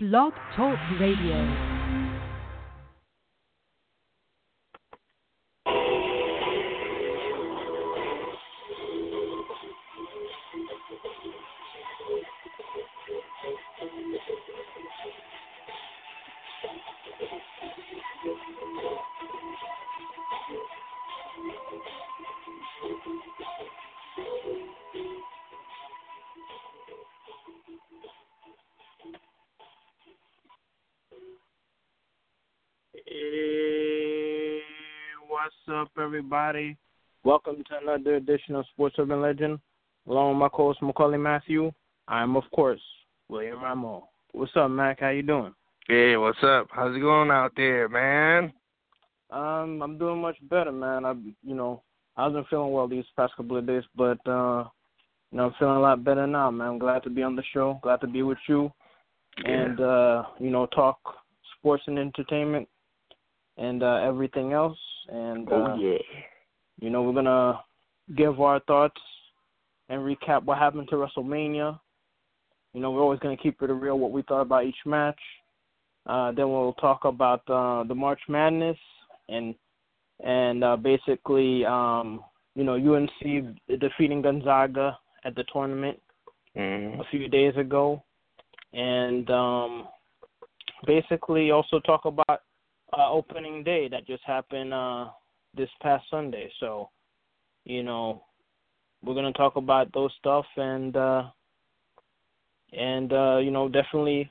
Blog Talk Radio. Up, everybody? Welcome to another edition of Sports Urban Legend. Along with my co-host Maccorley Mathieu, I'm of course William Rameau. What's up, Mac? How you doing? Hey, what's up? How's it going out there, man? Um, I'm doing much better, man. I, you know, I wasn't feeling well these past couple of days, but uh, you know, I'm feeling a lot better now, man. I'm glad to be on the show. Glad to be with you, and uh, you know, talk sports and entertainment and uh, everything else. And uh, Oh yeah. you know, we're gonna give our thoughts and recap what happened to WrestleMania. You know, we're always gonna keep it real what we thought about each match. Uh, then we'll talk about uh, the March Madness and and uh, basically, um, you know, UNC defeating Gonzaga at the tournament Mm-hmm. a few days ago, and um, basically also talk about uh, opening day that just happened uh, this past Sunday. So, you know, we're gonna talk about those stuff and uh, and uh, you know definitely,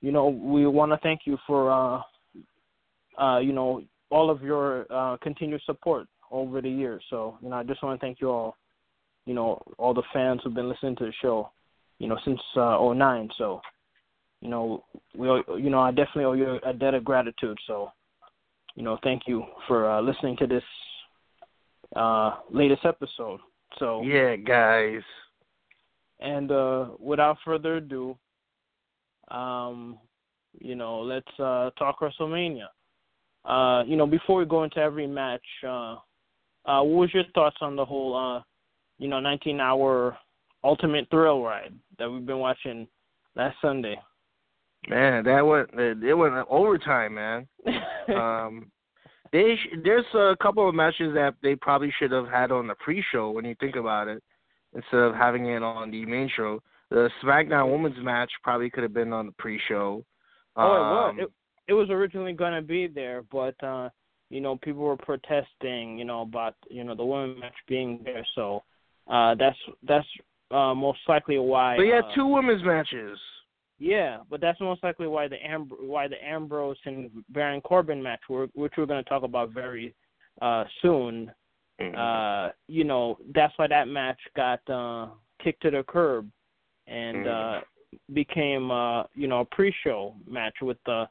you know, we want to thank you for uh, uh, you know all of your uh, continued support over the years. So, you know, I just want to thank you all you know, all the fans who've been listening to the show, you know, since uh '09. So, you know, we, owe- you know, I definitely owe you a debt of gratitude. So, you know, thank you for uh, listening to this uh latest episode. So, Yeah, guys. and uh without further ado, um, you know, let's uh talk WrestleMania. Uh, you know, before we go into every match, uh, uh, what was your thoughts on the whole, uh, you know, 19-hour ultimate thrill ride that we've been watching last Sunday? Man, that went it went overtime, man. Um, they sh- there's a couple of matches that they probably should have had on the pre-show when you think about it, instead of having it on the main show. The SmackDown Women's match probably could have been on the pre-show. oh, it was. Um, It, it was originally gonna be there, but uh, you know, people were protesting, you know, about you know the women match being there. So uh, that's that's uh, most likely why. But had uh, two women's matches. Yeah, but that's most likely why the Amb- why the Ambrose and Baron Corbin match, which we're going to talk about very uh, soon. Mm-hmm. Uh, you know, that's why that match got uh, kicked to the curb and Mhm. uh, became uh, you know a pre-show match with the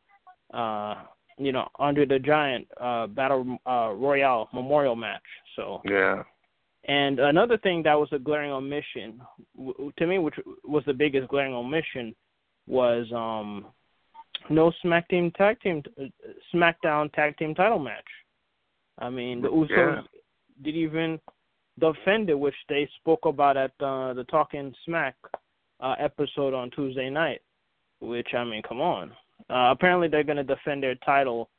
uh, you know Andre the Giant uh, Battle uh, Royale Memorial match. So yeah. and another thing that was a glaring omission to me, which was the biggest glaring omission, was um no Smack Team Tag Team uh, SmackDown Tag Team Title match. I mean, the Usos Yeah. did even defend it, which they spoke about at uh, the Talking Smack uh, episode on Tuesday night. Which I mean, come on. Uh, apparently, they're going to defend their title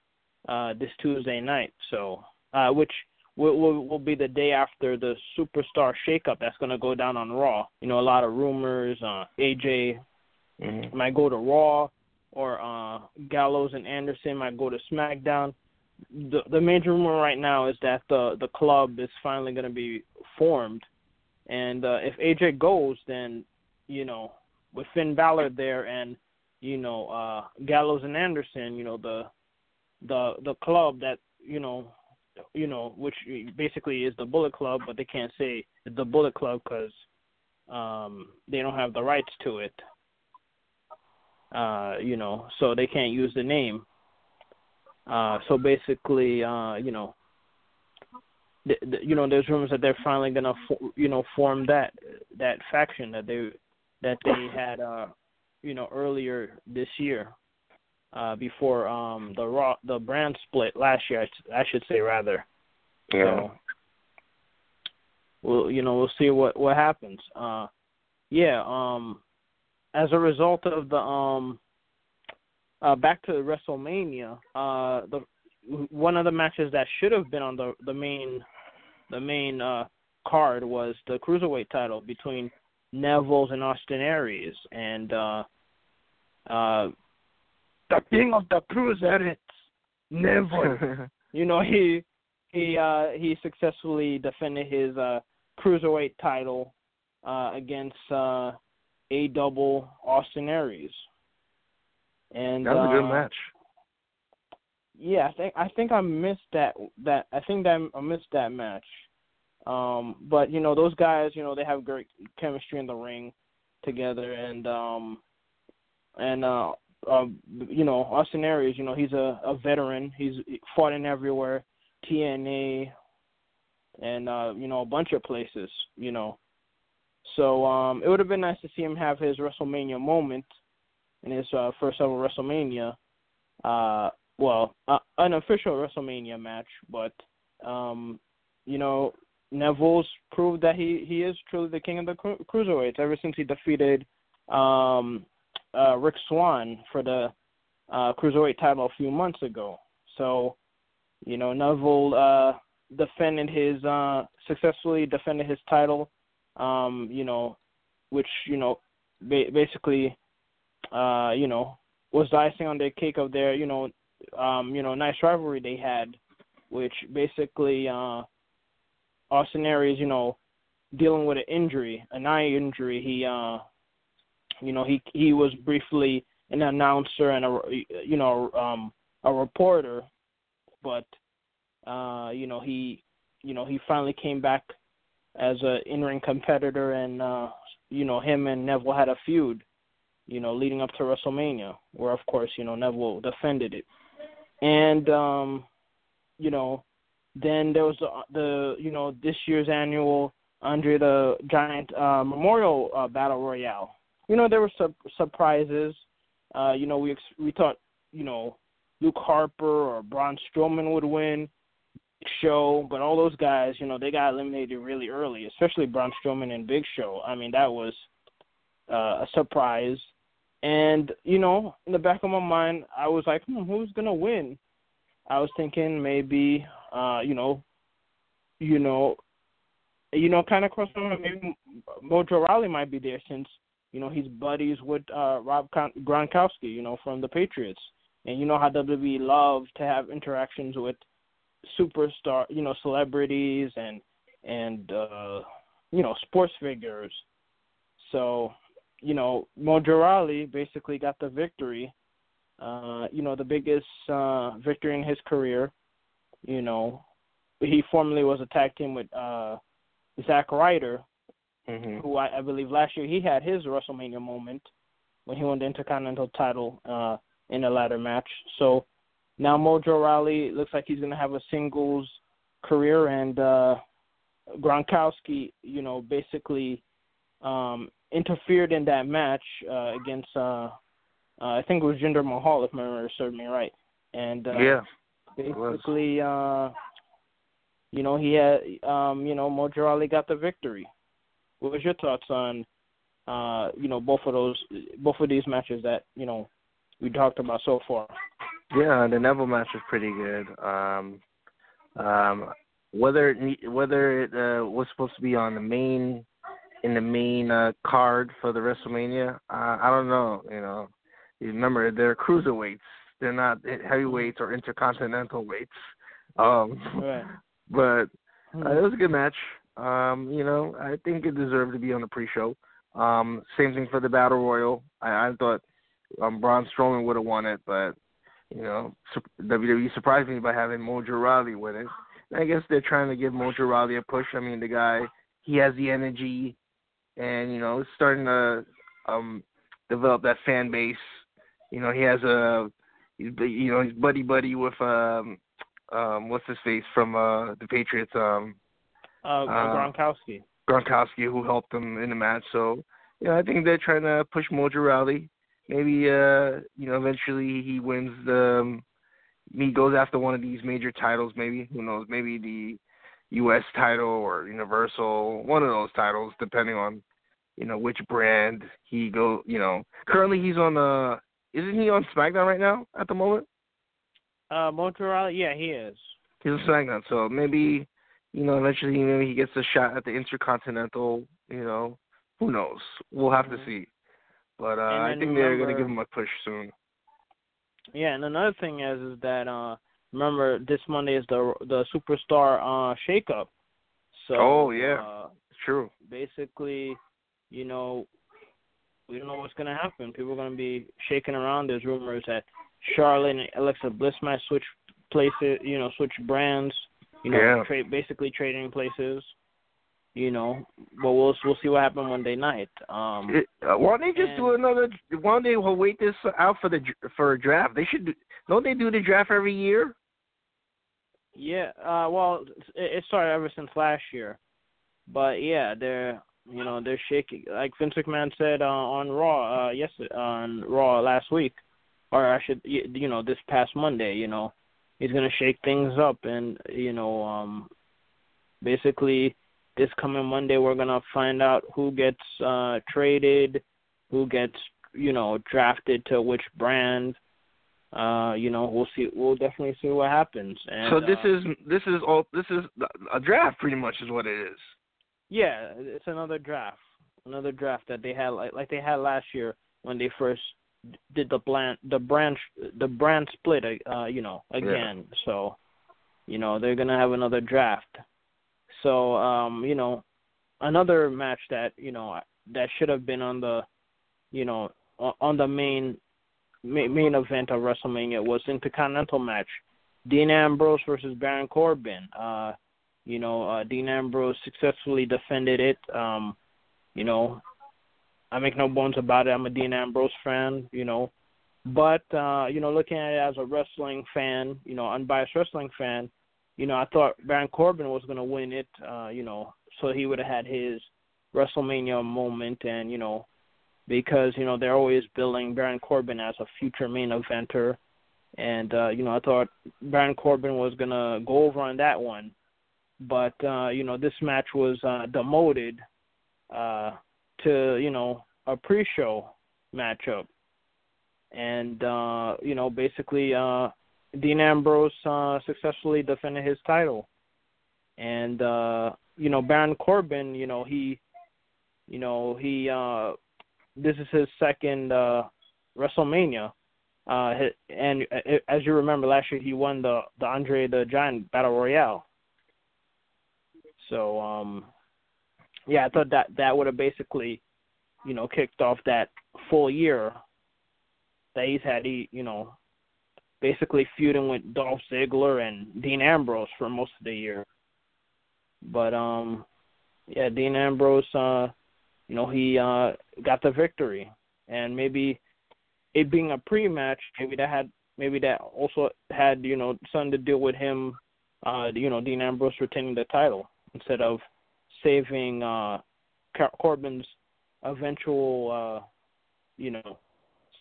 uh, this Tuesday night. So, uh, which will, will will be the day after the superstar shakeup that's going to go down on Raw. You know, a lot of rumors. Uh, AJ Mhm. might go to Raw, or uh, Gallows and Anderson might go to SmackDown. The the major rumor right now is that the the club is finally going to be formed, and uh, if AJ goes, then you know with Finn Balor there and you know uh, Gallows and Anderson, you know the the the club that you know you know which basically is the Bullet Club, but they can't say the Bullet Club because um, they don't have the rights to it uh, you know, so they can't use the name. Uh, so basically, uh, you know, th- th- you know, there's rumors that they're finally gonna, fo- you know, form that that faction that they that they had, uh, you know, earlier this year, uh, before um the raw the brand split last year. I, sh- I should say rather. Yeah. So, we'll you know we'll see what what happens. Uh, yeah. Um, as a result of the um uh, back to WrestleMania, uh, the one of the matches that should have been on the the main the main uh, card was the cruiserweight title between Neville's and Austin Aries, and uh, uh, the king of the cruiserweights, Neville. you know he he uh, he successfully defended his uh, cruiserweight title uh, against uh, a double Austin Aries. And that was a good uh, match. Yeah, I think I think I missed that that I think that I missed that match. Um, but you know those guys, you know they have great chemistry in the ring together, and um, and uh, uh, you know Austin Aries, you know he's a, a veteran. He's fought in everywhere, TNA, and uh, you know a bunch of places. You know, so um, it would have been nice to see him have his WrestleMania moment in his uh, first ever WrestleMania. Uh, well, uh, an official WrestleMania match, but um, you know Neville's proved that he he is truly the king of the cru- cruiserweights ever since he defeated um, uh, Rich Swann for the uh, cruiserweight title a few months ago. So, you know Neville uh, defended his uh, successfully defended his title. Um, you know, which you know ba- basically uh, you know was the icing on the cake of their you know um, you know nice rivalry they had, which basically. Uh, Austin Aries, you know, dealing with an injury, an eye injury. He, uh, you know, he he was briefly an announcer and a, you know, um, a reporter, but, uh, you know, he, you know, he finally came back as a in-ring competitor, and uh, you know, him and Neville had a feud, you know, leading up to WrestleMania, where of course, you know, Neville defended it, and um, you know, then there was the, the you know this year's annual Andre the Giant uh, Memorial uh, Battle Royale. You know there were some surprises. Uh, you know we ex- we thought you know Luke Harper or Braun Strowman would win show, but all those guys, you know, they got eliminated really early, especially Braun Strowman and Big Show. I mean, that was uh, a surprise. And you know, in the back of my mind, I was like, hmm, who's gonna win? I was thinking maybe uh, you know, you know, you know, kind of crossover. Maybe Mojo Rawley might be there since you know he's buddies with uh, Rob Gronkowski, you know, from the Patriots, and you know how WWE love to have interactions with superstar, you know, celebrities and and uh, you know sports figures. So, you know, Mojo Rawley basically got the victory. Uh, you know, the biggest uh, victory in his career you know, he formerly was a tag team with uh, Zack Ryder, mm-hmm. who I, I believe last year he had his WrestleMania moment when he won the Intercontinental title uh, in a ladder match. So now Mojo Rawley looks like he's going to have a singles career, and uh, Gronkowski, you know, basically um, interfered in that match uh, against, uh, uh, I think it was Jinder Mahal, if my memory serves me right. And uh, yeah, basically, uh, you know, he had, um, you know, Mojo Rawley got the victory. What was your thoughts on, uh, you know, both of those, both of these matches that you know we talked about so far? Yeah, the Neville match was pretty good. Um, um, whether it, whether it uh, was supposed to be on the main in the main uh, card for the WrestleMania, uh, I don't know. You know, you remember they're cruiserweights, they're not heavyweights or intercontinental weights. Um, right. But Hmm. uh, it was a good match. Um, you know, I think it deserved to be on the pre-show. Um, same thing for the battle royal. I, I thought um, Braun Strowman would have won it, but you know, WWE surprised me by having Mojo Rawley with it. I guess they're trying to give Mojo Rawley a push. I mean, the guy, he has the energy, and you know, it's starting to um develop that fan base. You know, he has a, he's you know, he's buddy buddy with um um what's his face from uh the Patriots um uh, uh, Gronkowski. Gronkowski who helped them in the match. So yeah, I think they're trying to push Mojo Rawley. Maybe uh you know eventually he wins the um, he goes after one of these major titles. Maybe who knows? Maybe the U.S. title or Universal, one of those titles, depending on you know which brand he go. You know, currently he's on uh isn't he on SmackDown right now at the moment? Uh, Montreal, yeah, he is. He's on SmackDown, so maybe you know eventually maybe he gets a shot at the Intercontinental. You know, who knows? We'll have Mhm. to see. But uh, I think they're gonna give him a push soon. Yeah, and another thing is is that uh remember this Monday is the the superstar uh shakeup. So Oh, yeah. uh, true. basically, you know, we don't know what's gonna happen. People are gonna be shaking around. There's rumors that Charlotte and Alexa Bliss might switch places, you know, switch brands, you know, Yeah. trade basically trading places. You know, but we'll we'll see what happens Monday night. Um, It, uh, why don't they just do another? Why don't they will wait this out for the for a draft? They should. Do, don't they do the draft every year? Yeah, uh, well, it, it started ever since last year, but yeah, they're you know they're shaking. Like Vince McMahon said uh, on Raw, uh, yes, on Raw last week, or I should y- you know this past Monday, you know, he's gonna shake things up, and you know, um, basically this coming Monday we're gonna find out who gets uh traded, who gets you know drafted to which brand uh, you know, we'll see. We'll definitely see what happens. And, so this uh, is this is all this is a draft pretty much is what it is. yeah, it's another draft, another draft that they had like like they had last year when they first did the brand the branch the brand split. Uh, you know, again. So, you know, they're gonna have another draft. So, um, you know, another match that you know that should have been on the, you know, on the main main event of WrestleMania was Intercontinental match, Dean Ambrose versus Baron Corbin. Uh, you know, uh, Dean Ambrose successfully defended it. Um, you know, I make no bones about it. I'm a Dean Ambrose fan. You know, but uh, you know, looking at it as a wrestling fan, you know, unbiased wrestling fan, you know, I thought Baron Corbin was going to win it. Uh, you know, so he would have had his WrestleMania moment, and you know, because you know they're always billing Baron Corbin as a future main eventer, and uh, you know I thought Baron Corbin was gonna go over on that one, but uh, you know this match was uh, demoted uh, to you know a pre-show matchup, and uh, you know basically uh, Dean Ambrose uh, successfully defended his title, and uh, you know Baron Corbin, you know he, you know he. Uh, this is his second uh WrestleMania. Uh and uh, as you remember last year he won the the Andre the Giant Battle Royale. So um yeah, I thought that that would have basically, you know, kicked off that full year that he's had he, you know, basically feuding with Dolph Ziggler and Dean Ambrose for most of the year. But um yeah, Dean Ambrose uh you know, he uh got the victory. And maybe it being a pre match, maybe that had maybe that also had, you know, something to do with him uh you know, Dean Ambrose retaining the title instead of saving uh Corbin's eventual uh you know,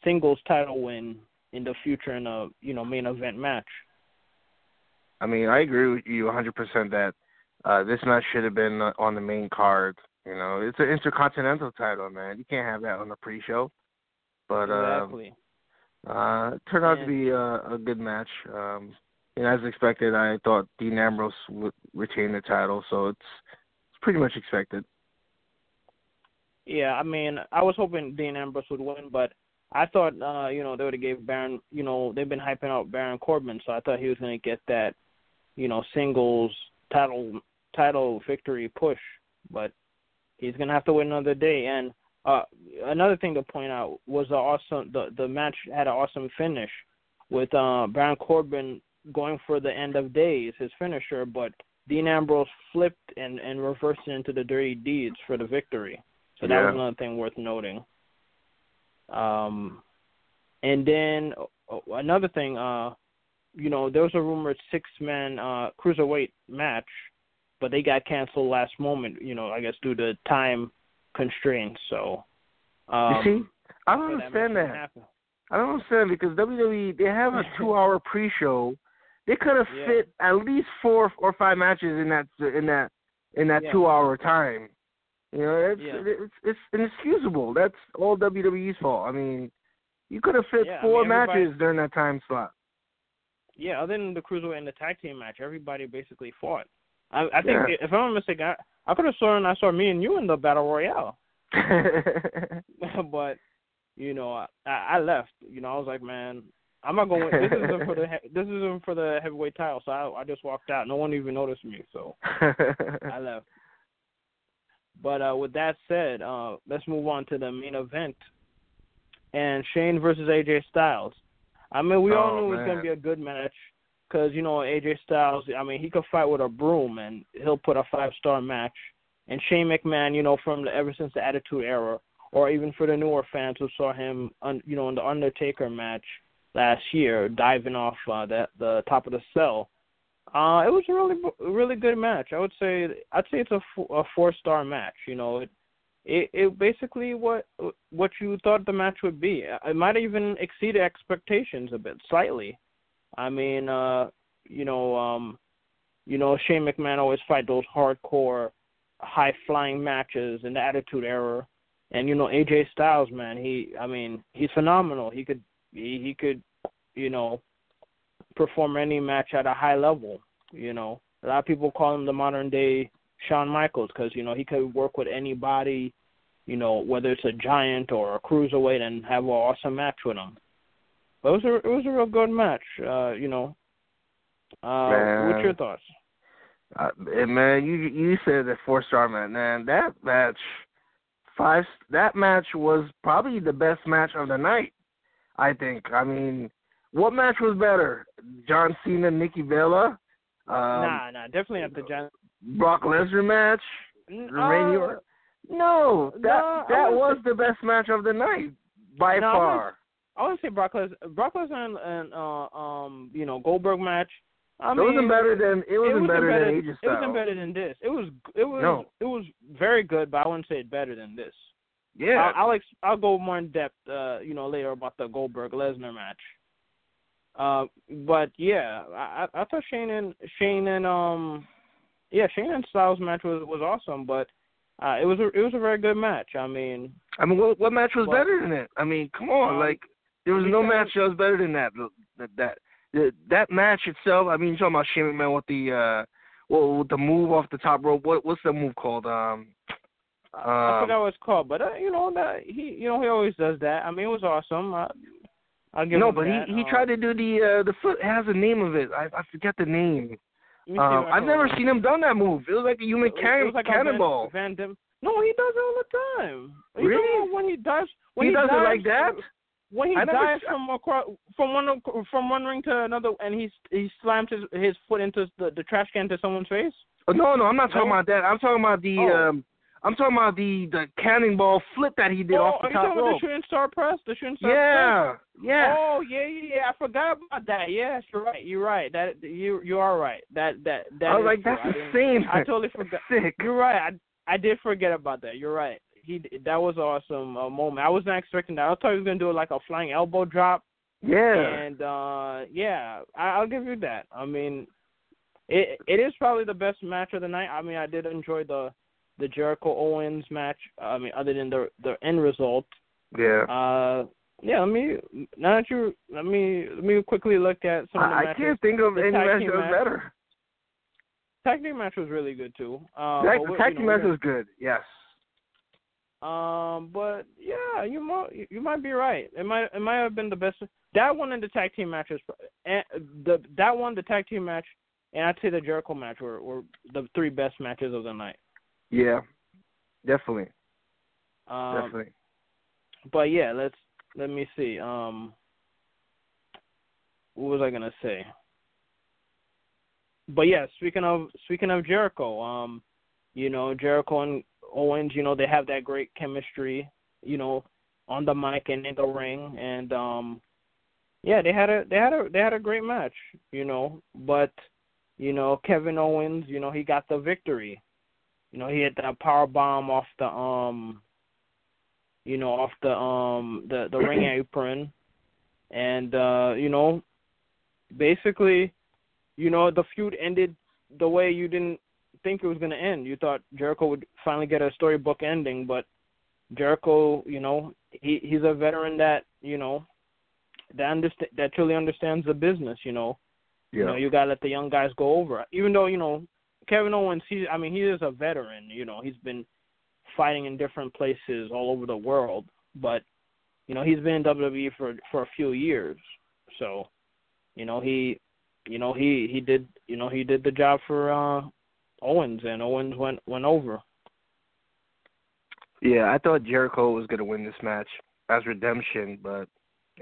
singles title win in the future in a, you know, main event match. I mean, I agree with you 100% that uh, this match should have been uh, on the main card. You know, it's an intercontinental title, man. You can't have that on the pre-show. But uh, exactly. uh, it turned out to be a, a good match. Um, and as expected, I thought Dean Ambrose would retain the title, so it's it's pretty much expected. Yeah, I mean, I was hoping Dean Ambrose would win, but I thought, uh, you know, they would have gave Baron, you know, they've been hyping out Baron Corbin, so I thought he was going to get that, you know, singles title title victory push, but he's going to have to wait another day. And uh another thing to point out was the awesome the the match had an awesome finish with uh Baron Corbin going for the end of days, his finisher, but Dean Ambrose flipped and and reversed it into the dirty deeds for the victory. So that Yeah. was another thing worth noting. Um, and then uh, another thing, uh, you know, there was a rumored six-man uh, cruiserweight match, but they got canceled last moment. You know, I guess due to time constraints. So, um, you see, I don't understand didn't that. I don't understand because WWE they have a two-hour pre-show. They could have Yeah. fit at least four or five matches in that in that in that Yeah. two-hour time. You know, it's Yeah. it's it's inexcusable. That's all WWE's fault. I mean, You could have fit Yeah, I four mean, matches during that time slot. Yeah, other than the cruiserweight and the tag team match, everybody basically fought. I, I think Yeah. if I'm not mistaken, I, I could have sworn I saw me and you in the battle royale, but you know, I, I left. You know, I was like, man, I'm not going. This isn't for the he- this isn't for the heavyweight title, so I, I just walked out. No one even noticed me, so I left. But uh, with that said, uh, let's move on to the main event. And Shane versus AJ Styles. I mean, we all Oh, knew it was going to be a good match because you know AJ Styles. I mean, he could fight with a broom and he'll put a five star match. And Shane McMahon, you know, from the, ever since the Attitude Era, or even for the newer fans who saw him, un, you know, in the Undertaker match last year, diving off uh, the the top of the cell. Uh, it was a really really good match. I would say I'd say it's a, f- a four star match. You know, it, it it basically what what you thought the match would be. It might even exceed expectations a bit slightly. I mean, uh, you know, um, you know, Shane McMahon always fight those hardcore, high flying matches in the Attitude Era, and you know AJ Styles, man, he I mean he's phenomenal. He could he, he could, you know, perform any match at a high level. You know, a lot of people call him the modern day Shawn Michaels because you know he could work with anybody, you know, whether it's a giant or a cruiserweight, and have an awesome match with him. But it was a it was a real good match. Uh, you know, uh, Man. what's your thoughts? Uh, man, you you said the four star man. Man, that match, five. That match was probably the best match of the night. I think. I mean, what match was better? John Cena, Nikki Bella, um, nah, nah, definitely not the giant. Brock Lesnar match, uh. No, that no, that was the best match of the night by No, far. I wouldn't say Brock Lesnar. Brock Lesnar and, and uh, um, you know, Goldberg match. I it mean, wasn't better than it wasn't, better, better than It wasn't better than this. It was it was No. it was very good, but I wouldn't say it better than this. Yeah, I'll, I'll ex- I'll go more in depth, uh, you know, later about the Goldberg Lesnar match. Uh, but yeah, I I I thought Shane and Shane and um, yeah, Shane and Styles match was was awesome, but uh, it was a it was a very good match. I mean, I mean, what what match was Well, better than it? I mean, come on, um, like there was no match that was better than that. That that that, that match itself. I mean, you're talking about Shane McMahon with the uh, well, with the move off the top rope. What what's the move called? Um, I Um, forgot what it's called, but uh, you know that he you know he always does that. I mean, it was awesome. I, I'll give no, but that. he he Uh, tried to do the uh the foot. It has a name of it. I I forget the name. let me see Um, I've never seen him done that move. It was like a human was like cannonball. Van, Van No, he does it all the time. You Really? when he dives, when he, he, does dives, it like that. When he I dives from across, from one from one ring to another, and he he slams his his foot into the the trash can to someone's face. Oh, no, no, I'm not talking No? about that. I'm talking about the Oh. um. I'm talking about the the cannonball flip that he did oh, off the are you top talking about the shooting star press? The shooting star press? Yeah, yeah. Oh yeah, yeah, yeah. I forgot about that. Yes, you're right. You're right. That you you are right. That that that. I was like, true. that's I didn't- I totally forgot. Sick. You're right. I I did forget about that. You're right. He that was awesome uh, moment. I was not expecting that. I thought he was gonna do like a flying elbow drop. Yeah. And uh yeah, I, I'll give you that. I mean, it it is probably the best match of the night. I mean, I did enjoy the the Jericho Owens match. I mean, other than the the end result. Yeah. Uh, yeah. Let me now that you let me let me quickly look at some of the I, matches. can't think of The any match that was better. Tag team match was really good too. Uh, Tag- the tag you team know, match was good. Yes. Um, but yeah, you might you might be right. It might it might have been the best. That one and the tag team matches, and the that one the tag team match, and I'd say the Jericho match were were the three best matches of the night. Yeah. Definitely. Um, Definitely. but yeah, let's let me see. Um, what was I gonna say? But yeah, speaking of speaking of Jericho, um, you know Jericho and Owens, you know they have that great chemistry, you know, on the mic and in the ring, and um, yeah, they had a they had a they had a great match, you know. But you know Kevin Owens, you know he got the victory. You know he hit that power bomb off the um you know, off the um the the ring apron, and uh, you know, basically, you know, the feud ended the way you didn't think it was gonna end. You thought Jericho would finally get a storybook ending, but Jericho, you know, he he's a veteran that you know that understand that truly understands the business. You know, Yeah. you know, you gotta let the young guys go over. Even though you know Kevin Owens, he I mean he is a veteran. You know, he's been fighting in different places all over the world, but you know he's been in WWE for for a few years. So, you know he, you know he he did you know he did the job for uh Owens, and Owens went went over. Yeah, I thought Jericho was gonna win this match as redemption, but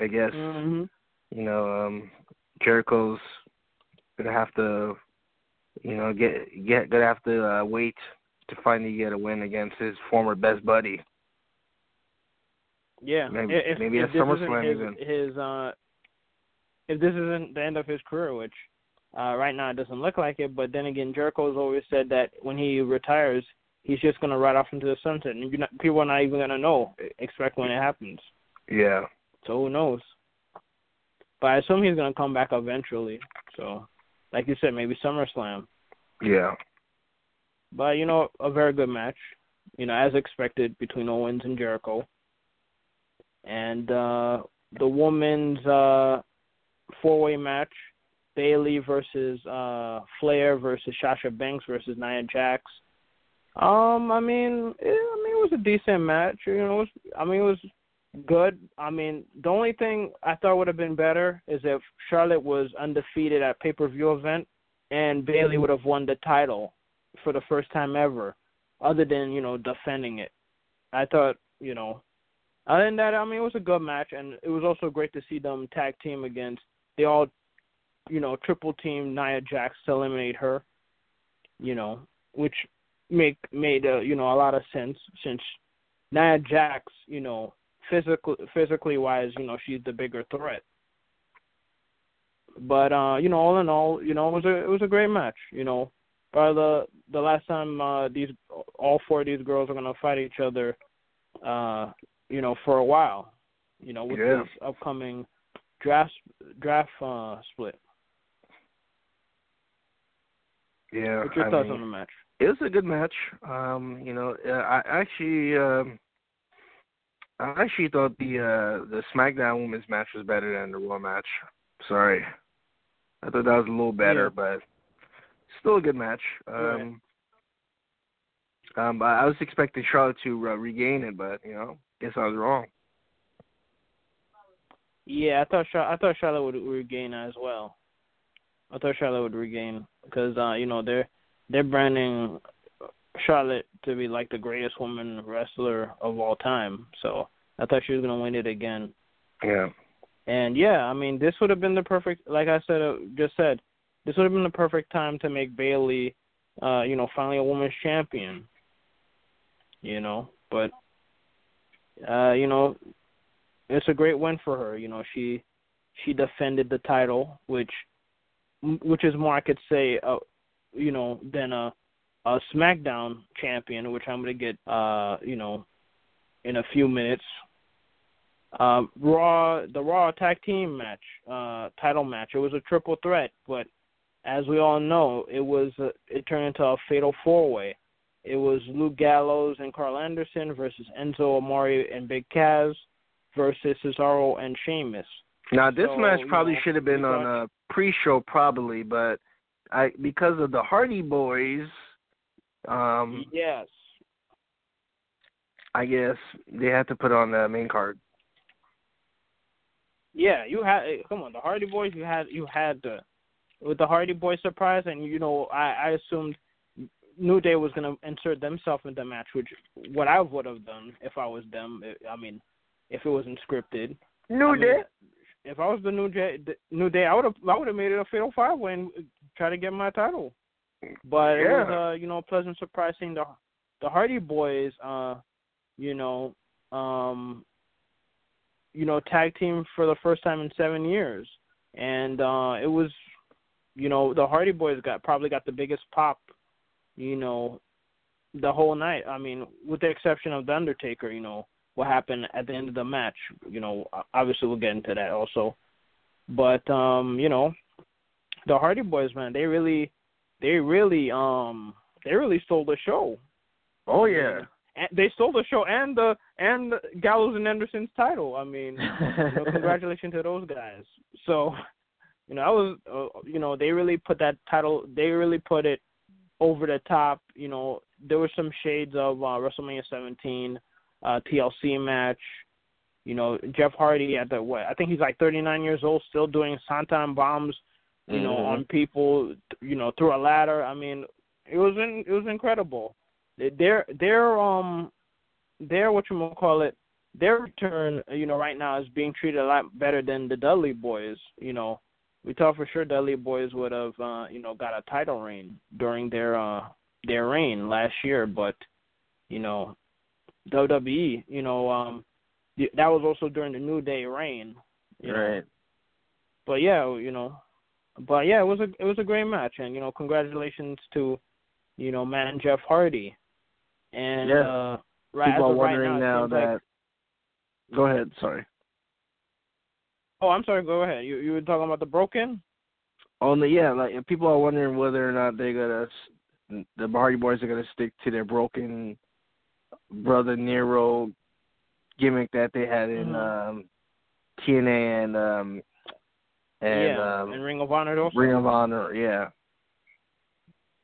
I guess hmm you know um Jericho's gonna have to you know get get gonna have to uh, wait to finally get a win against his former best buddy. Yeah, Maybe- if, maybe if at SummerSlam his, his uh, if this isn't the end of his career, which uh, right now it doesn't look like it, but then again, Jericho's always said that when he retires, he's just gonna ride off into the sunset, and not, people are not even gonna know, expect when it happens. Yeah. So who knows? But I assume he's gonna come back eventually. So, like you said, maybe SummerSlam. Yeah. But you know, a very good match. You know, as expected between Owens and Jericho. And uh the women's uh four way match, Bayley versus uh Flair versus Sasha Banks versus Nia Jax. Um, I mean, eh, I mean, it was a decent match. You know, it was, I mean, it was good. I mean, the only thing I thought would have been better is if Charlotte was undefeated at pay per view event and Bayley would have won the title for the first time ever, other than you know defending it. I thought you know, other than that, I mean it was a good match, and it was also great to see them tag team against. They all, you know, triple team Nia Jax to eliminate her. You know, which make made uh, you know a lot of sense since Nia Jax, you know, physical physically wise, you know, she's the bigger threat. But uh, you know, all in all, you know, it was a it was a great match. You know, by the the last time uh, these all four of these girls are gonna fight each other, uh, you know, for a while. You know, with Yeah. this upcoming draft draft uh, split. Yeah. What's your I thoughts mean, on the match? it was a good match. Um, you know, uh, I actually um I actually thought the uh the SmackDown women's match was better than the Raw match. Sorry. I thought that was a little better, Yeah. but still a good match. Right. Um um I I was expecting Charlotte to uh, regain it, but you know, guess I was wrong. Yeah, I thought Char- I thought Charlotte would regain as well. I thought Charlotte would regain because uh, you know they're they're branding Charlotte to be like the greatest woman wrestler of all time. So I thought she was gonna win it again. Yeah. And yeah, I mean this would have been the perfect, like I said, uh, just said, this would have been the perfect time to make Bayley, uh, you know, finally a women's champion. You know, but uh, you know, it's a great win for her. You know, she she defended the title, which which is more I could say, uh, you know, than a a SmackDown champion, which I'm gonna get, uh, you know, in a few minutes. Um, Raw, the Raw tag team match, uh, title match. It was a triple threat, but as we all know, it was a, it turned into a fatal four way. It was Luke Gallows and Karl Anderson versus Enzo Amore and Big Cass versus Cesaro and Sheamus. Now this So, match you probably know, should have been on a pre-show, probably, but I because of the Hardy Boys, um, yes. I guess they had to put on the main card. Yeah, you had eh, come on the Hardy Boys. You had you had the with the Hardy Boys surprise, and you know I I assumed New Day was gonna insert themselves in the match, which what I would have done if I was them. eh, I mean, if it wasn't scripted. New I mean, If I was the New Day, the New Day, I would have I would have made it a fatal five way and try to get my title. But it was uh you know a pleasant surprise seeing the the Hardy Boys uh you know um you know tag team for the first time in seven years, and uh it was you know the Hardy Boys got probably got the biggest pop you know the whole night. I mean with the exception of the Undertaker, you know what happened at the end of the match. You know, obviously we'll get into that also. But um, you know, the Hardy Boys, man, they really, they really, um, they really stole the show. Oh yeah. They stole the show and the and Gallows and Anderson's title. I mean, you know, congratulations to those guys. So, you know, I was, uh, you know, they really put that title. They really put it over the top. You know, there were some shades of uh, WrestleMania 17 uh, TLC match. You know, Jeff Hardy at the what? I think he's like 39 years old, still doing Swanton bombs. You mm-hmm. know, on people. You know, through a ladder. I mean, it was in, it was incredible. Their their um their what you call it their return you know right now is being treated a lot better than the Dudley Boyz. You know, we thought for sure Dudley Boyz would have uh, you know got a title reign during their uh their reign last year, but you know WWE you know um that was also during the New Day reign. Right. Know. But yeah, you know, but yeah, it was a it was a great match, and you know, congratulations to, you know, man Jeff Hardy, and yeah. uh, right, people are wondering right now, now that. Like... Go ahead, sorry. Oh, I'm sorry. Go ahead. You you were talking about the broken. On the yeah, like people are wondering whether or not they're gonna the Hardy Boys are gonna stick to their broken brother Nero gimmick that they had in mm-hmm. um TNA and um and yeah, um, and Ring of Honor also. Ring of Honor, yeah.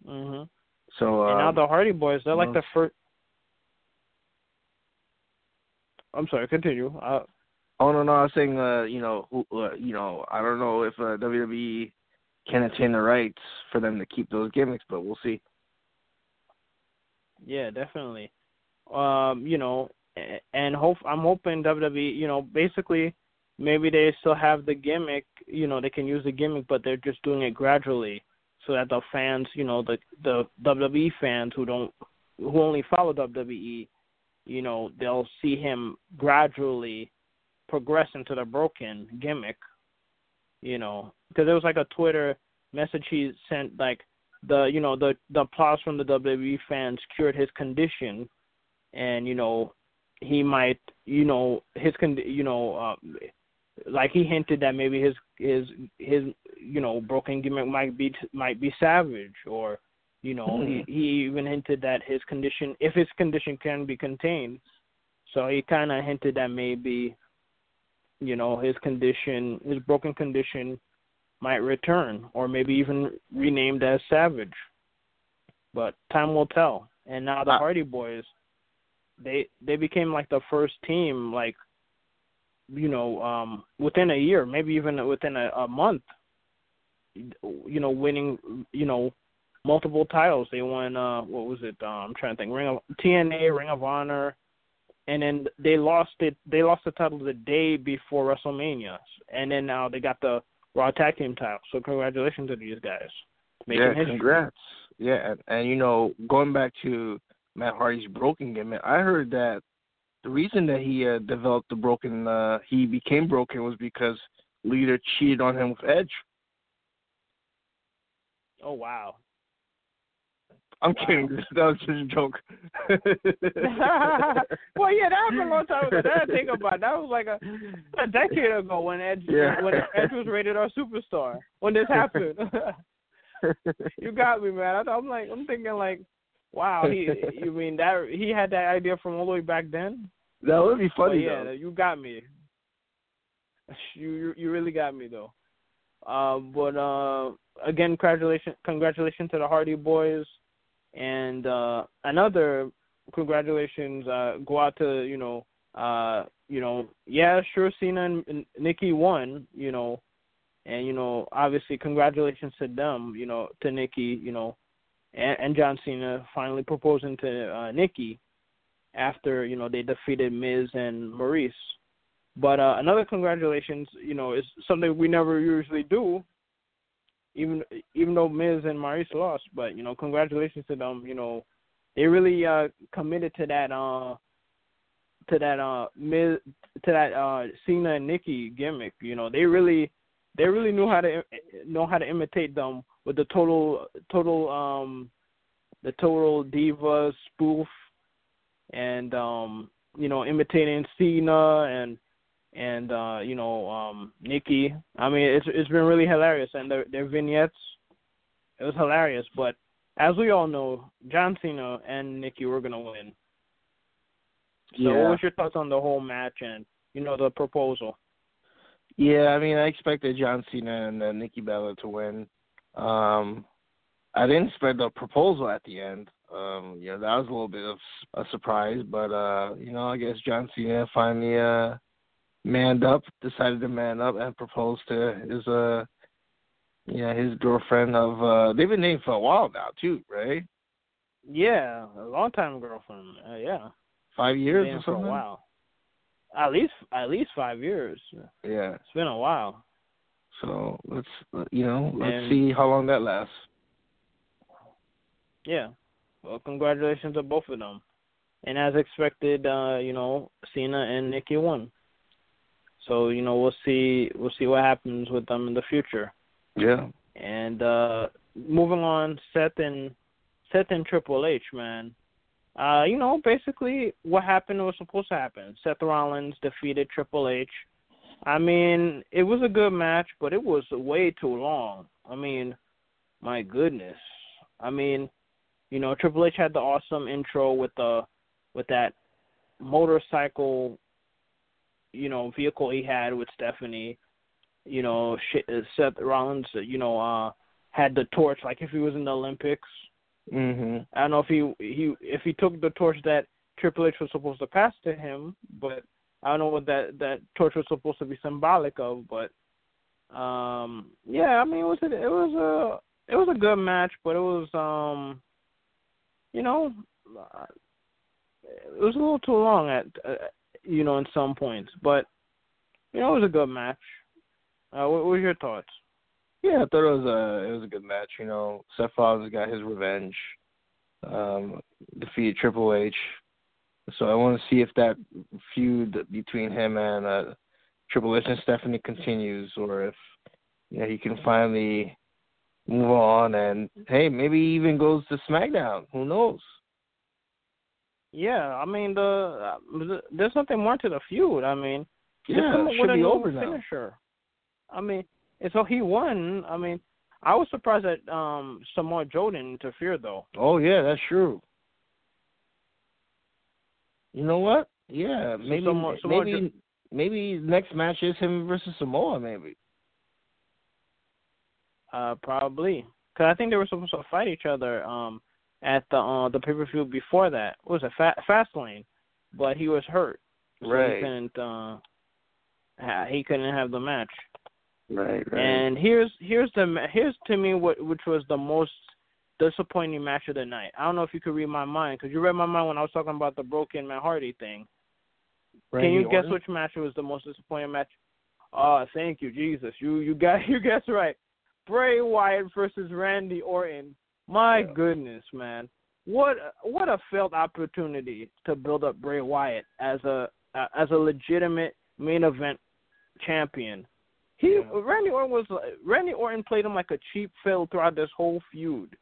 Mhm. So and now um, the Hardy Boys, they're like the first. I'm sorry. Continue. Uh, oh no, no, I was saying, uh, you know, who, uh, you know, I don't know if uh, WWE can attain the rights for them to keep those gimmicks, but we'll see. Yeah, definitely. Um, you know, and hope I'm hoping WWE, you know, basically maybe they still have the gimmick, you know, they can use the gimmick, but they're just doing it gradually, so that the fans, you know, the the WWE fans who don't who only follow WWE, you know, they'll see him gradually progress into the broken gimmick, you know, because there was like a Twitter message he sent like the you know the the applause from the WWE fans cured his condition, and you know he might you know his con you know uh, like he hinted that maybe his his his you know broken gimmick might be might be savage or you know mm. he he even hinted that his condition if his condition can be contained. So he kind of hinted that maybe you know his condition his broken condition might return or maybe even renamed as savage. But time will tell. And now the uh, hardy boys they they became like the first team like you know, um, within a year, maybe even within a, a month, you know, winning, you know, multiple titles. They won, uh, what was it? Uh, I'm trying to think. Ring of TNA, Ring of Honor, and then they lost it. They lost the title the day before WrestleMania, and then now they got the Raw Tag Team title. So congratulations to these guys. Making yeah, history. congrats. Yeah, and, and you know, going back to Matt Hardy's broken gimmick, I heard that the reason that he uh, developed the broken, uh, he became broken was because Lita cheated on him with Edge. Oh wow. I'm kidding. That was just a joke. well, yeah, that happened a long time ago. That I think about it. that was like a a decade ago when Edge yeah. when Edge was Rated-R Superstar when this happened. you got me, man. I, I'm like I'm thinking like Wow, he you mean that he had that idea from all the way back then? That would be funny. But yeah, though. you got me. You you really got me though. Uh, but uh, again, congratulations congratulations to the Hardy Boys, and uh, another congratulations uh, go out to you know uh, you know yeah sure Cena and, and Nikki won you know, and you know obviously congratulations to them you know to Nikki you know and, and John Cena finally proposing to uh, Nikki after you know they defeated Miz and Maryse. But uh, another congratulations, you know, is something we never usually do. Even even though Miz and Maryse lost, but you know, congratulations to them. You know, they really uh committed to that uh to that uh Miz to that uh Cena and Nikki gimmick. You know, they really they really knew how to know how to imitate them with the total total um the total diva spoof and um you know imitating Cena and and uh you know um Nikki. I mean it's it's been really hilarious and their their vignettes it was hilarious but as we all know John Cena and Nikki were going to win. So, Yeah. what was your thoughts on the whole match and you know the proposal? Yeah, I mean, I expected John Cena and uh, Nikki Bella to win. Um, I didn't expect the proposal at the end. Um, you know, that was a little bit of a surprise, but uh, you know, I guess John Cena finally uh manned up, decided to man up and propose to his uh yeah, his girlfriend of uh they've been dating for a while now too, right? Yeah, a long time girlfriend. Uh, yeah, Five years or for a while. At least at least five years. Yeah. It's been a while. So let's you know, let's And- see how long that lasts. Yeah. Well, congratulations to both of them. And as expected, uh, you know, Cena and Nikki won. So you know, we'll see we'll see what happens with them in the future. Yeah. And uh moving on, Seth and Seth and Triple H, man. Uh, you know, basically what happened was supposed to happen. Seth Rollins defeated Triple H. I mean, it was a good match, but it was way too long. I mean, my goodness. I mean, you know, Triple H had the awesome intro with the with that motorcycle you know, vehicle he had with Stephanie. You know, sh- Seth Rollins, you know, uh had the torch like if he was in the Olympics. Mhm. I don't know if he he if he took the torch that Triple H was supposed to pass to him, but I don't know what that that torch was supposed to be symbolic of. But um yeah, I mean it was a, it was a it was a good match, but it was um you know uh, it was a little too long at uh, you know in some points, but you know it was a good match. Uh, what, were your thoughts? Yeah, I thought it was a it was a good match. You know, Seth Rollins got his revenge, um, defeated Triple H. So I want to see if that feud between him and uh, Triple H and Stephanie continues, or if you know he can finally move on and hey, maybe even goes to SmackDown. Who knows? Yeah, I mean the uh, there's nothing more to the feud. I mean, Yeah, it should be over now. finisher. I mean, and so he won. I mean, I was surprised that um Samoa Joe didn't interfere though. Oh yeah, that's true. You know what? Yeah, So maybe Samoa- Samoa maybe maybe next match is him versus Samoa. Maybe. Uh, probably because I think they were supposed to fight each other um at the uh the pay per view before that. What was it Fa- Fastlane? But he was hurt, so Right. he couldn't uh ha- he couldn't have the match. Right. And here's here's the ma- here's to me what which was the most disappointing match of the night. I don't know if you could read my mind because you read my mind when I was talking about the broken Matt Hardy thing. Can Randy you guess which match was the most disappointing match? Oh, thank you, Jesus. You you got you guessed right. Bray Wyatt versus Randy Orton. My Yeah. goodness, man. What what a failed opportunity to build up Bray Wyatt as a uh, as a legitimate main event champion. He Yeah. Randy Orton was Randy Orton played him like a cheap fill throughout this whole feud.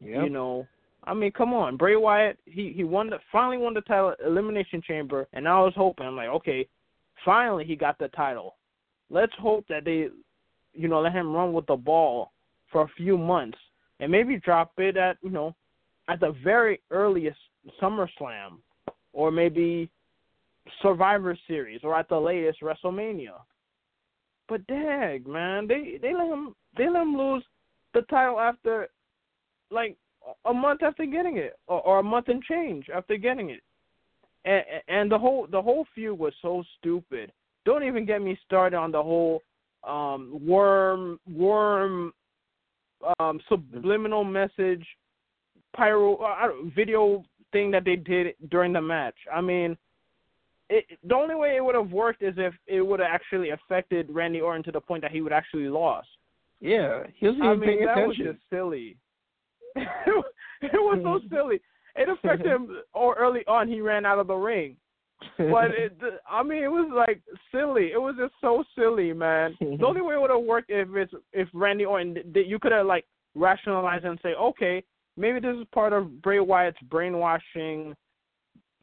Yep. You know, I mean, come on, Bray Wyatt. He he won the finally won the title Elimination Chamber, and I was hoping, I'm like, okay, finally he got the title. Let's hope that they, you know, let him run with the ball for a few months, and maybe drop it at you know, at the very earliest SummerSlam, or maybe Survivor Series, or at the latest WrestleMania. But dag, man, they they let him they let him lose the title after like a month after getting it, or, or a month and change after getting it, and and the whole the whole feud was so stupid. Don't even get me started on the whole um worm worm um subliminal message pyro uh, video thing that they did during the match. I mean, it, the only way it would have worked is if it would have actually affected Randy Orton to the point that he would actually lost. Yeah, he wasn't I even mean, paying that was just silly. it was so silly. It affected him or early on. He ran out of the ring, but it, I mean, it was like silly. It was just so silly, man. the only way it would have worked if it's if Randy Orton, you could have like rationalized and say, okay, maybe this is part of Bray Wyatt's brainwashing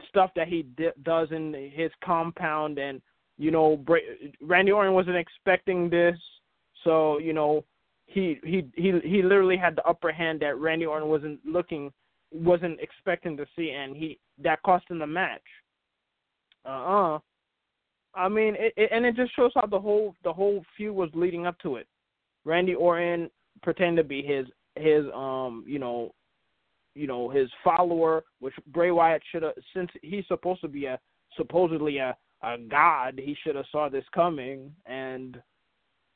stuff that he d- does in his compound, and you know, Bray- Randy Orton wasn't expecting this, so you know, he he he he literally had the upper hand that Randy Orton wasn't looking, wasn't expecting to see, and he that cost him the match. Uh uh I mean, it, it, and it just shows how the whole the whole feud was leading up to it. Randy Orton pretended to be his his um you know you know his follower, which Bray Wyatt should have since he's supposed to be a supposedly a a god, he should have saw this coming. And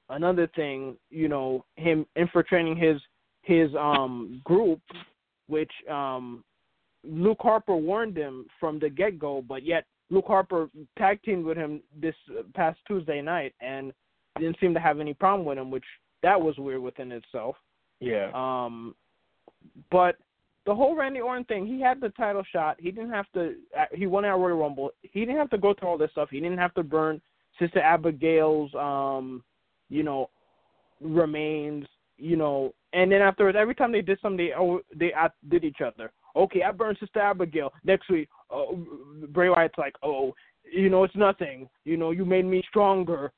another thing, you know, him infiltrating his his um group, which um Luke Harper warned him from the get go, but yet Luke Harper tag teamed with him this past Tuesday night and didn't seem to have any problem with him, which that was weird within itself. Yeah. Um, but the whole Randy Orton thing, he had the title shot. He didn't have to. He won at Royal Rumble. He didn't have to go through all this stuff. He didn't have to burn Sister Abigail's, um, you know, remains. You know, and then afterwards, every time they did something, they oh, they did each other. Okay, I burned Sister Abigail. Next week, oh, Bray Wyatt's like, oh, you know, it's nothing. You know, you made me stronger.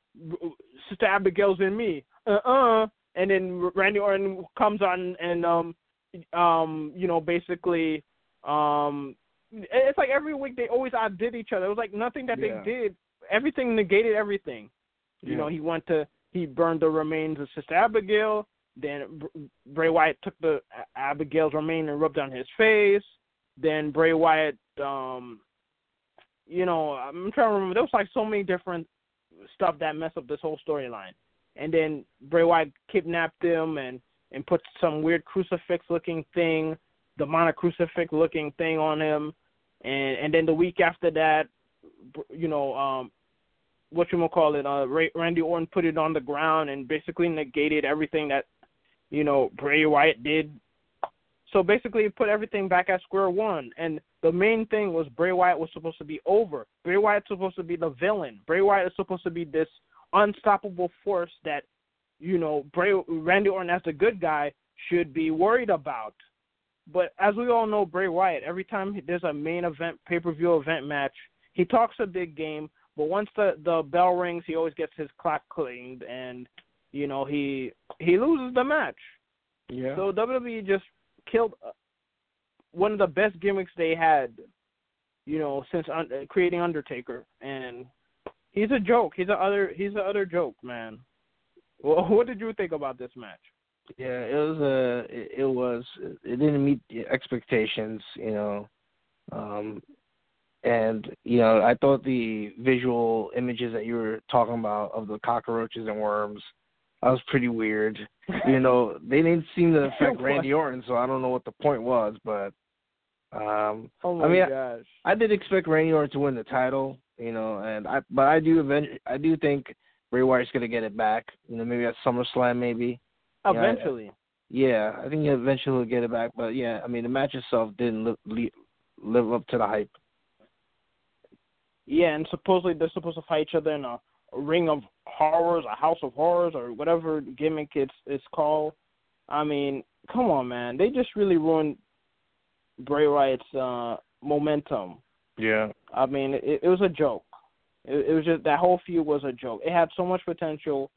Sister Abigail's in me. Uh uh And then Randy Orton comes on and um um, you know, basically, um, it's like every week they always outdid each other. It was like nothing that yeah. they did. Everything negated everything. You yeah. know, he went to he burned the remains of Sister Abigail. Then Bray Wyatt took the Abigail's remain and rubbed on his face. Then Bray Wyatt, um, you know, I'm trying to remember. There was like so many different stuff that messed up this whole storyline. And then Bray Wyatt kidnapped him and and put some weird crucifix looking thing, demonic crucifix looking thing on him, and and then the week after that, you know, um, what you gonna call it? Uh, Randy Orton put it on the ground and basically negated everything that, you know, Bray Wyatt did. So basically, it put everything back at square one. And the main thing was Bray Wyatt was supposed to be over. Bray Wyatt's supposed to be the villain. Bray Wyatt is supposed to be this unstoppable force that you know, Bray Randy Orton as the good guy should be worried about. But as we all know, Bray Wyatt, every time there's a main event, pay per view event match, he talks a big game, but once the the bell rings, he always gets his clock cleaned, and you know he he loses the match. Yeah. So WWE just killed uh, one of the best gimmicks they had, you know, since un- creating Undertaker, and he's a joke. He's a other he's a other joke, man. Well, what did you think about this match? Yeah, it was a it, it was it didn't meet expectations, you know. Um and you know, I thought the visual images that you were talking about of the cockroaches and worms that was pretty weird. you know, they didn't seem to affect Randy Orton, so I don't know what the point was, but um oh my I mean, gosh. I, I did expect Randy Orton to win the title, you know, and I but I do event I do think Bray Wyatt's gonna get it back. You know, maybe at SummerSlam, maybe. Eventually. Yeah, I think eventually he'll get it back. But yeah, I mean, the match itself didn't live, live up to the hype. Yeah, and supposedly they're supposed to fight each other in a ring of horrors, a house of horrors, or whatever gimmick it's it's called. I mean, come on, man, they just really ruined Bray Wyatt's uh, momentum. Yeah. I mean, it, it was a joke. It, it was just that whole feud was a joke. It had so much potential,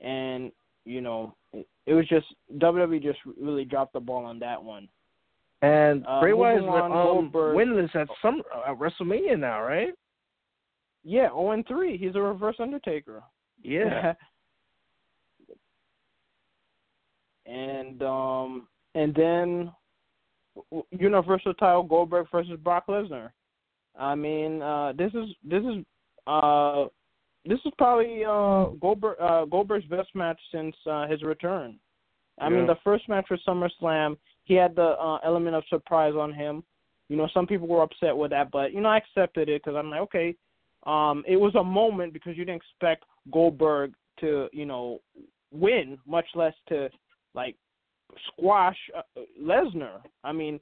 and you know, it, it was just WWE just really dropped the ball on that one. And uh, Bray Wyatt is um, winless at some uh, WrestleMania now, right? Yeah, 0 and 3. He's a reverse Undertaker. Yeah. and um and then Universal title Goldberg versus Brock Lesnar. I mean, uh this is this is uh, this is probably uh, Goldberg, uh, Goldberg's best match since uh, his return. I yeah. mean, the first match for SummerSlam, he had the uh, element of surprise on him. You know, some people were upset with that, but you know, I accepted it because I'm like, okay, um, it was a moment because you didn't expect Goldberg to, you know, win, much less to like squash uh, Lesnar. I mean,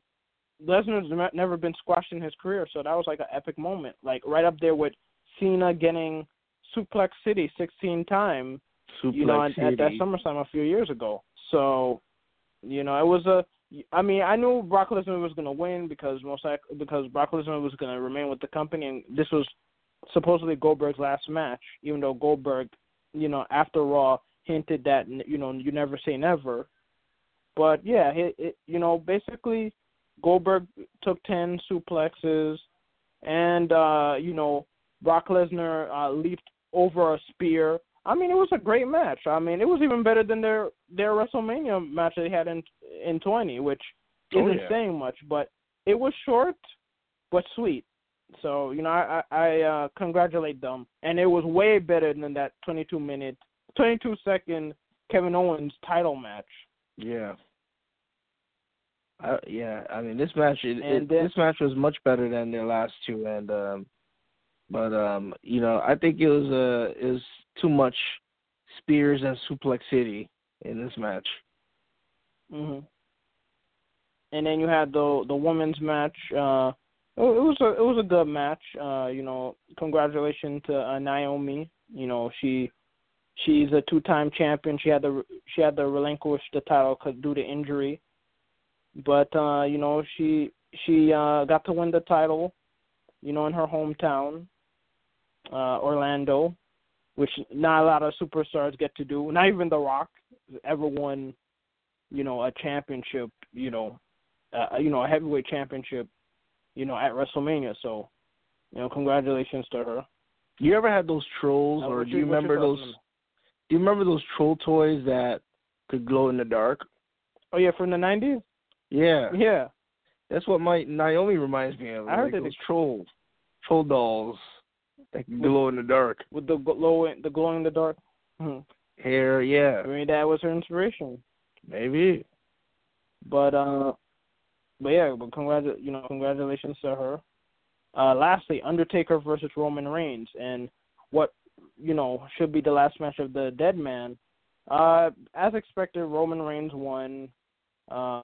Lesnar's never been squashed in his career, so that was like an epic moment, like right up there with Cena getting Suplex City 16 times, you know, at, at that SummerSlam a few years ago. So, you know, it was a. I mean, I knew Brock Lesnar was going to win because most because Brock Lesnar was going to remain with the company, and this was supposedly Goldberg's last match. Even though Goldberg, you know, after Raw hinted that you know you never say never, but yeah, it, it you know basically Goldberg took ten suplexes, and uh, you know Brock Lesnar uh, leaped over a spear. I mean, it was a great match. I mean, it was even better than their their WrestleMania match they had in in 20, which Oh, isn't yeah. saying much, but it was short but sweet. So you know, I I, uh, congratulate them, and it was way better than that 22 minute, 22 second Kevin Owens title match. Yeah. I, yeah, I mean this match it, then- this match was much better than their last two and um but um you know, I think it was uh it was too much spears and suplex city in this match. hmm And then you had the the women's match. Uh, it was a it was a good match. Uh, you know, congratulations to uh, Naomi. You know, she she's a two time champion. She had to she had to relinquish the title due to injury, but uh, you know she she uh, got to win the title. You know, in her hometown, uh, Orlando, which not a lot of superstars get to do. Not even The Rock ever won. You know, a championship. You know, uh, you know, a heavyweight championship. You know, at WrestleMania. So, you know, congratulations to her. You ever had those trolls or do you your remember those do you remember those troll toys that could glow in the dark? Oh yeah, from the nineties. Yeah. Yeah. That's what my Naomi reminds me of. I heard like that those troll troll dolls that can With- glow in the dark. with the glow, the glow in the dark. Hmm. Hair, yeah. I mean, that was her inspiration. Maybe. But uh, but yeah, but congratu- you know, congratulations to her. Uh, lastly, Undertaker versus Roman Reigns, and what you know should be the last match of the Dead Man. Uh, as expected, Roman Reigns won. Uh,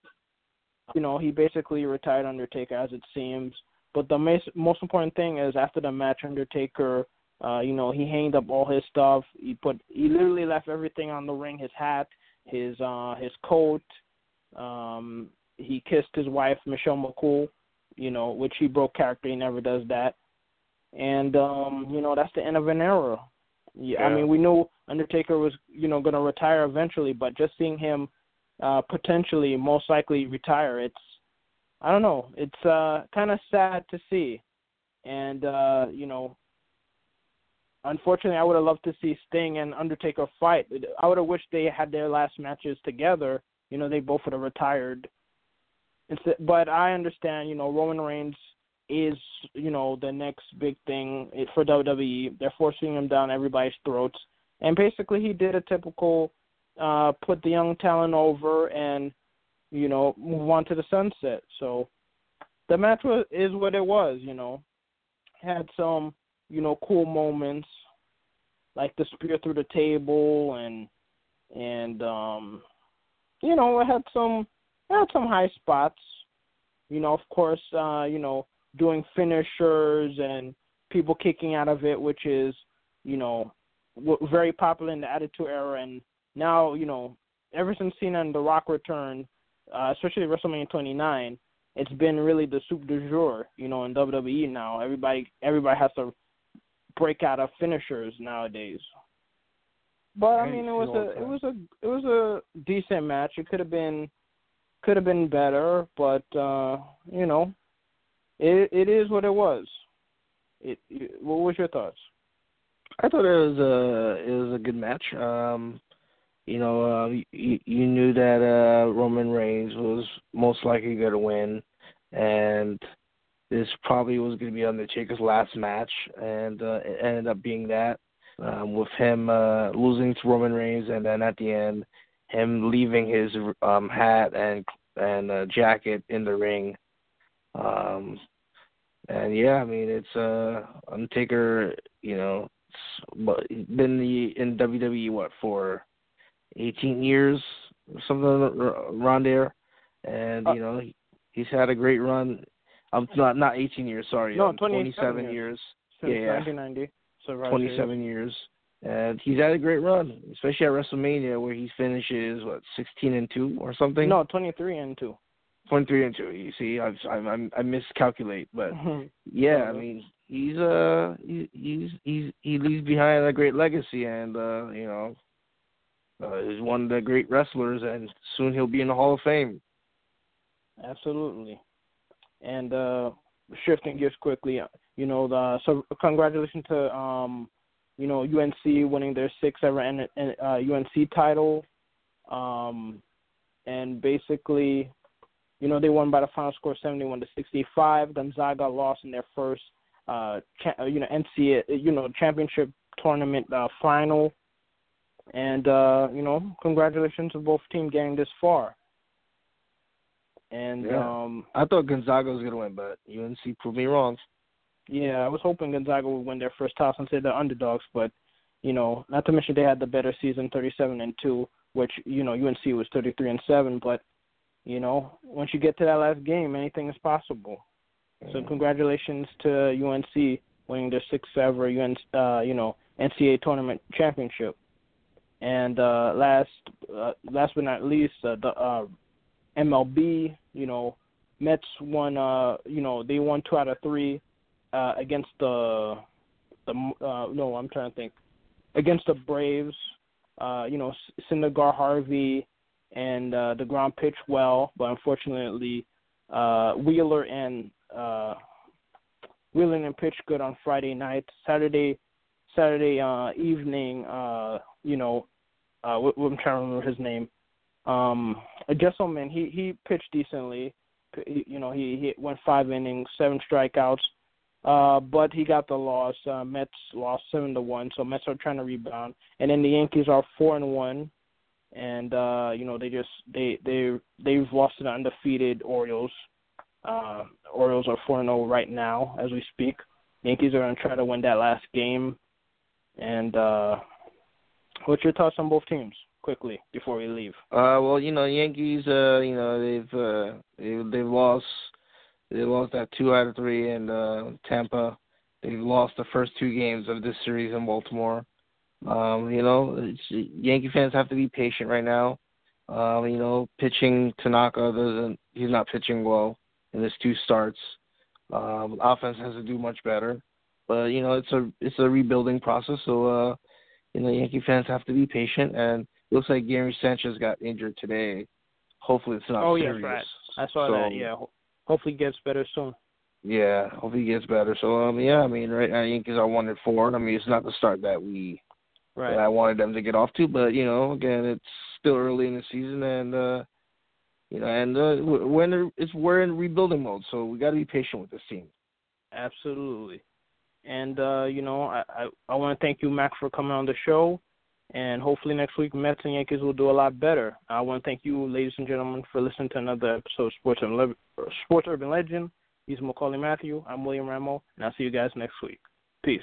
you know, he basically retired Undertaker, as it seems. But the most most important thing is after the match, Undertaker, uh, you know, he hanged up all his stuff. He put he literally left everything on the ring: his hat, his uh, his coat. Um, he kissed his wife Michelle McCool, you know, which he broke character. He never does that. And um, you know, that's the end of an era. Yeah, I mean, we knew Undertaker was, you know, going to retire eventually, but just seeing him uh potentially most likely retire, it's I don't know, it's uh kind of sad to see. And uh, you know, unfortunately, I would have loved to see Sting and Undertaker fight. I would have wished they had their last matches together. You know, they both would have retired. But I understand. You know, Roman Reigns is you know the next big thing for WWE. They're forcing him down everybody's throats, and basically he did a typical uh put the young talent over and you know move on to the sunset. So the match was is what it was. You know, had some you know cool moments like the spear through the table and and um you know it had some had some high spots you know of course uh you know doing finishers and people kicking out of it which is you know w- very popular in the attitude era and now you know ever since Cena and The Rock returned uh especially WrestleMania 29 it's been really the soup du jour you know in WWE now everybody everybody has to break out of finishers nowadays. But I I mean, it was a it was a it was a decent match. It could have been could have been better, but uh, you know, it it is what it was. It, it what was your thoughts? I thought it was a it was a good match. Um, you know, uh, you, you knew that uh, Roman Reigns was most likely going to win, and this probably was going to be Undertaker's last match, and uh, it ended up being that um, with him uh, losing to Roman Reigns, and then at the end, him leaving his um, hat and and uh, jacket in the ring. Um, and yeah, I mean it's uh Undertaker, you know, but been the in WWE what for 18 years something around there, and Uh, you know he, he's had a great run. Um, not not 18 years, sorry, No, um, 27 27 years. years, Yeah, yeah. 1990, Survivor 27 years, and he's had a great run, especially at WrestleMania where he finishes what 16 and two or something. No, 23 and two. 23 and two. You see, I've, I'm, I miscalculate, but yeah, I mean, he's uh he, he's he's he leaves behind a great legacy, and uh, you know, uh, he's one of the great wrestlers, and soon he'll be in the Hall of Fame. Absolutely. And uh shifting gears quickly, you know, the so congratulations to um, you know, UNC winning their sixth ever N, uh, UNC title. Um, and basically, you know, they won by the final score 71 to 65. Gonzaga lost in their first, uh, cha- you know, NCAA, you know, championship tournament uh, final. And uh, you know, congratulations to both teams getting this far. And yeah. um I thought Gonzaga was gonna win, but UNC proved me wrong. Yeah, I was hoping Gonzaga would win their first title since they're underdogs, but you know, not to mention they had the better season, 37 and two, which you know UNC was 33 and seven. But you know, once you get to that last game, anything is possible. So Mm. congratulations to UNC winning their sixth ever UNC, uh, you know, NCAA tournament championship. And uh, last, uh, last but not least, uh, the uh, MLB, you know, Mets won. Uh, you know, they won two out of three uh, against the the uh, no, I'm trying to think against the Braves. Uh, you know, Syndergaard, Harvey, and uh, deGrom pitched well, but unfortunately, uh, Wheeler and uh, Wheeler and pitched good on Friday night. Saturday, Saturday uh, evening, uh, you know, uh, what I'm trying to remember his name. Um, Gsellman, he he pitched decently. You know, he, he went five innings, seven strikeouts. Uh, but he got the loss. Uh, Mets lost seven to one, so Mets are trying to rebound. And then the Yankees are four and one, and uh, you know they just they they they've lost to the undefeated Orioles. Uh, Orioles are four and zero right now as we speak. Yankees are going to try to win that last game. And uh, what's your thoughts on both teams? Quickly before we leave. Uh, well, you know, Yankees. Uh, you know, they've uh, they, they've lost they lost that two out of three in uh, Tampa. They've lost the first two games of this series in Baltimore. Um, you know, it's, Yankee fans have to be patient right now. Um, you know, pitching Tanaka doesn't he's not pitching well in his two starts. Um, offense has to do much better. But, you know, it's a it's a rebuilding process, so uh you know, Yankee fans have to be patient and it looks like Gary Sanchez got injured today. Hopefully it's not oh, serious. Oh yeah, right. I saw so, that, yeah hopefully gets better soon. Yeah, hopefully he gets better. So um, yeah, I mean, right now Yankees are one and four. I mean, it's not the start that we right. that I wanted them to get off to, but you know, again, it's still early in the season, and uh, you know, and uh, we're it's we're in rebuilding mode, so we got to be patient with this team. Absolutely, and uh, you know, I I, I want to thank you, Mac, for coming on the show. And hopefully next week, Mets and Yankees will do a lot better. I want to thank you, ladies and gentlemen, for listening to another episode of Sports, Urban, Le- Sports Urban Legend. He's Maccorley Mathieu. I'm William Rameau, and I'll see you guys next week. Peace.